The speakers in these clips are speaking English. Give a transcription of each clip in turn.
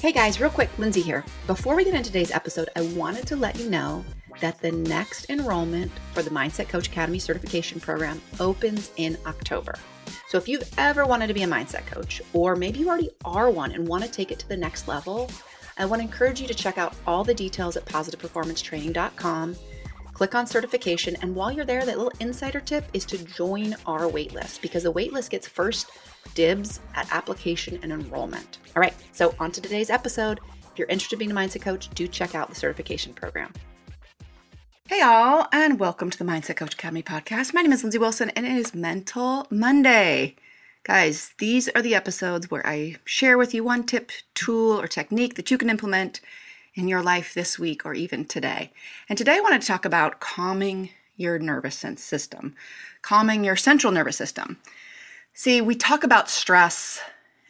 Hey guys, real quick, Lindsey here. Before we get into today's episode, I wanted to let you know that the next enrollment for the Mindset Coach Academy certification program opens in October. So if you've ever wanted to be a mindset coach, or maybe you already are one and want to take it to the next level, I want to encourage you to check out all the details at positiveperformancetraining.com. Click on certification, and while you're there, that little insider tip is to join our waitlist because the waitlist gets first dibs at application and enrollment. All right, so on to today's episode. If you're interested in being a mindset coach, do check out the certification program. Hey, all, and welcome to the Mindset Coach Academy podcast. My name is Lindsey Wilson, and it is Mental Monday. Guys, these are the episodes where I share with you one tip, tool, or technique that you can implement in your life this week or even today. And today I want to talk about calming your nervous system, calming your central nervous system. See, we talk about stress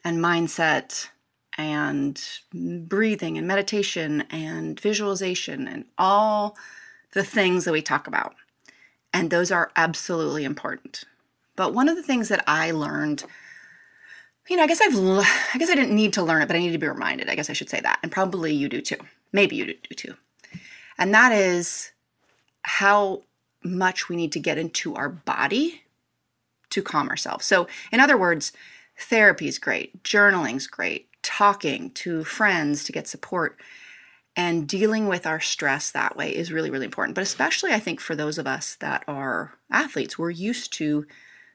and mindset and breathing and meditation and visualization and all the things that we talk about. And those are absolutely important. But one of the things that I learned, you know, I guess I've, I guess I didn't need to learn it, but I need to be reminded. I guess I should say that. And probably you do too. Maybe you do too. And that is how much we need to get into our body to calm ourselves. So, in other words, therapy is great, journaling's great, talking to friends to get support, and dealing with our stress that way is really, really important. But especially, I think, for those of us that are athletes, we're used to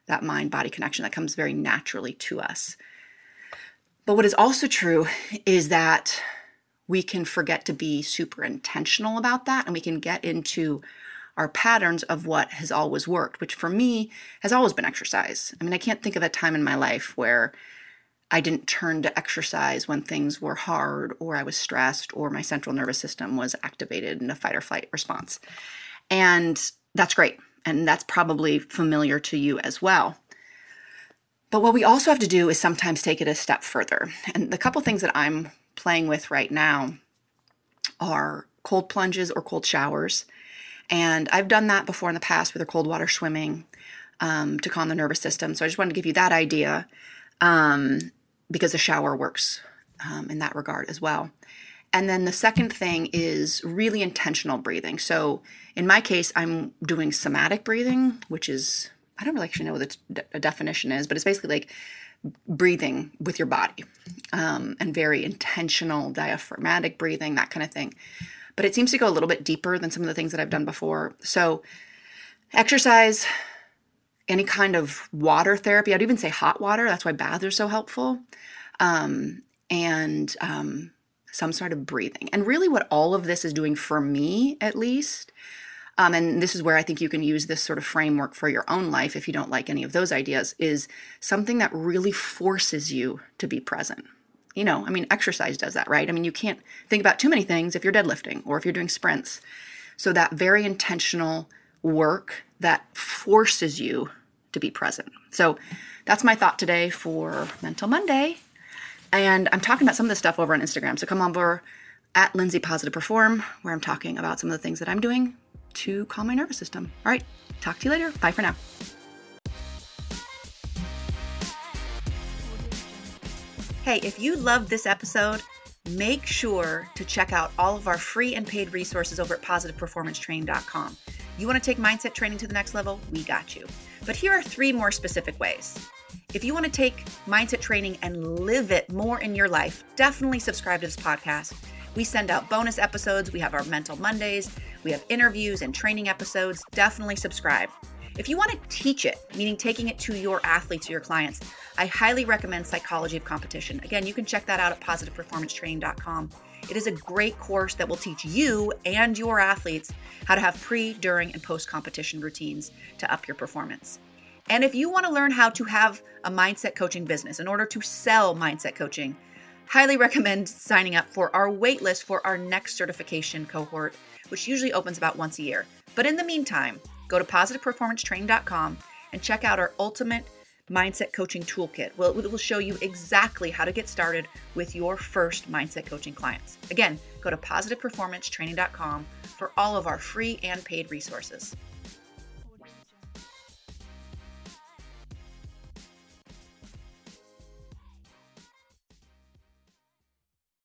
that mind body connection that comes very naturally to us. But what is also true is that we can forget to be super intentional about that and we can get into our patterns of what has always worked, which for me has always been exercise. I mean, I can't think of a time in my life where I didn't turn to exercise when things were hard or I was stressed or my central nervous system was activated in a fight or flight response. And that's great. And that's probably familiar to you as well. But what we also have to do is sometimes take it a step further. And the couple things that I'm playing with right now are cold plunges or cold showers. And I've done that before in the past with a cold water swimming um, to calm the nervous system. So I just wanted to give you that idea um, because the shower works um, in that regard as well. And then the second thing is really intentional breathing. So in my case, I'm doing somatic breathing, which is, I don't really actually know what the definition is, but it's basically like breathing with your body um, and very intentional diaphragmatic breathing, that kind of thing but it seems to go a little bit deeper than some of the things that I've done before. So, exercise, any kind of water therapy, I'd even say hot water. That's why baths are so helpful. Um, and um, some sort of breathing. And really, what all of this is doing for me, at least, um, and this is where I think you can use this sort of framework for your own life if you don't like any of those ideas, is something that really forces you to be present you know, I mean, exercise does that, right? I mean, you can't think about too many things if you're deadlifting or if you're doing sprints. So that very intentional work that forces you to be present. So that's my thought today for Mental Monday. And I'm talking about some of this stuff over on Instagram. So come on over at Lindsey Positive Perform, where I'm talking about some of the things that I'm doing to calm my nervous system. All right, talk to you later. Bye for now. Hey, if you loved this episode, make sure to check out all of our free and paid resources over at positiveperformancetraining.com. You want to take mindset training to the next level? We got you. But here are three more specific ways. If you want to take mindset training and live it more in your life, definitely subscribe to this podcast. We send out bonus episodes. We have our Mental Mondays. We have interviews and training episodes. Definitely subscribe. If you want to teach it, meaning taking it to your athletes or your clients, I highly recommend Psychology of Competition. Again, you can check that out at positiveperformancetraining.com. It is a great course that will teach you and your athletes how to have pre, during, and post competition routines to up your performance. And if you want to learn how to have a mindset coaching business in order to sell mindset coaching, highly recommend signing up for our waitlist for our next certification cohort, which usually opens about once a year. But in the meantime, go to positiveperformancetraining.com and check out our ultimate mindset coaching toolkit. Well, it will show you exactly how to get started with your first mindset coaching clients. Again, go to positiveperformancetraining.com for all of our free and paid resources.